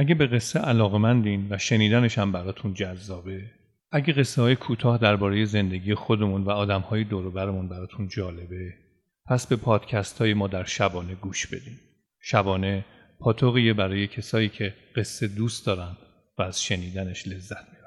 اگه به قصه علاقمندین و شنیدنش هم براتون جذابه اگه قصه های کوتاه درباره زندگی خودمون و آدم های دوروبرمون براتون جالبه پس به پادکست های ما در شبانه گوش بدین. شبانه پاتوقیه برای کسایی که قصه دوست دارن و از شنیدنش لذت می‌برن.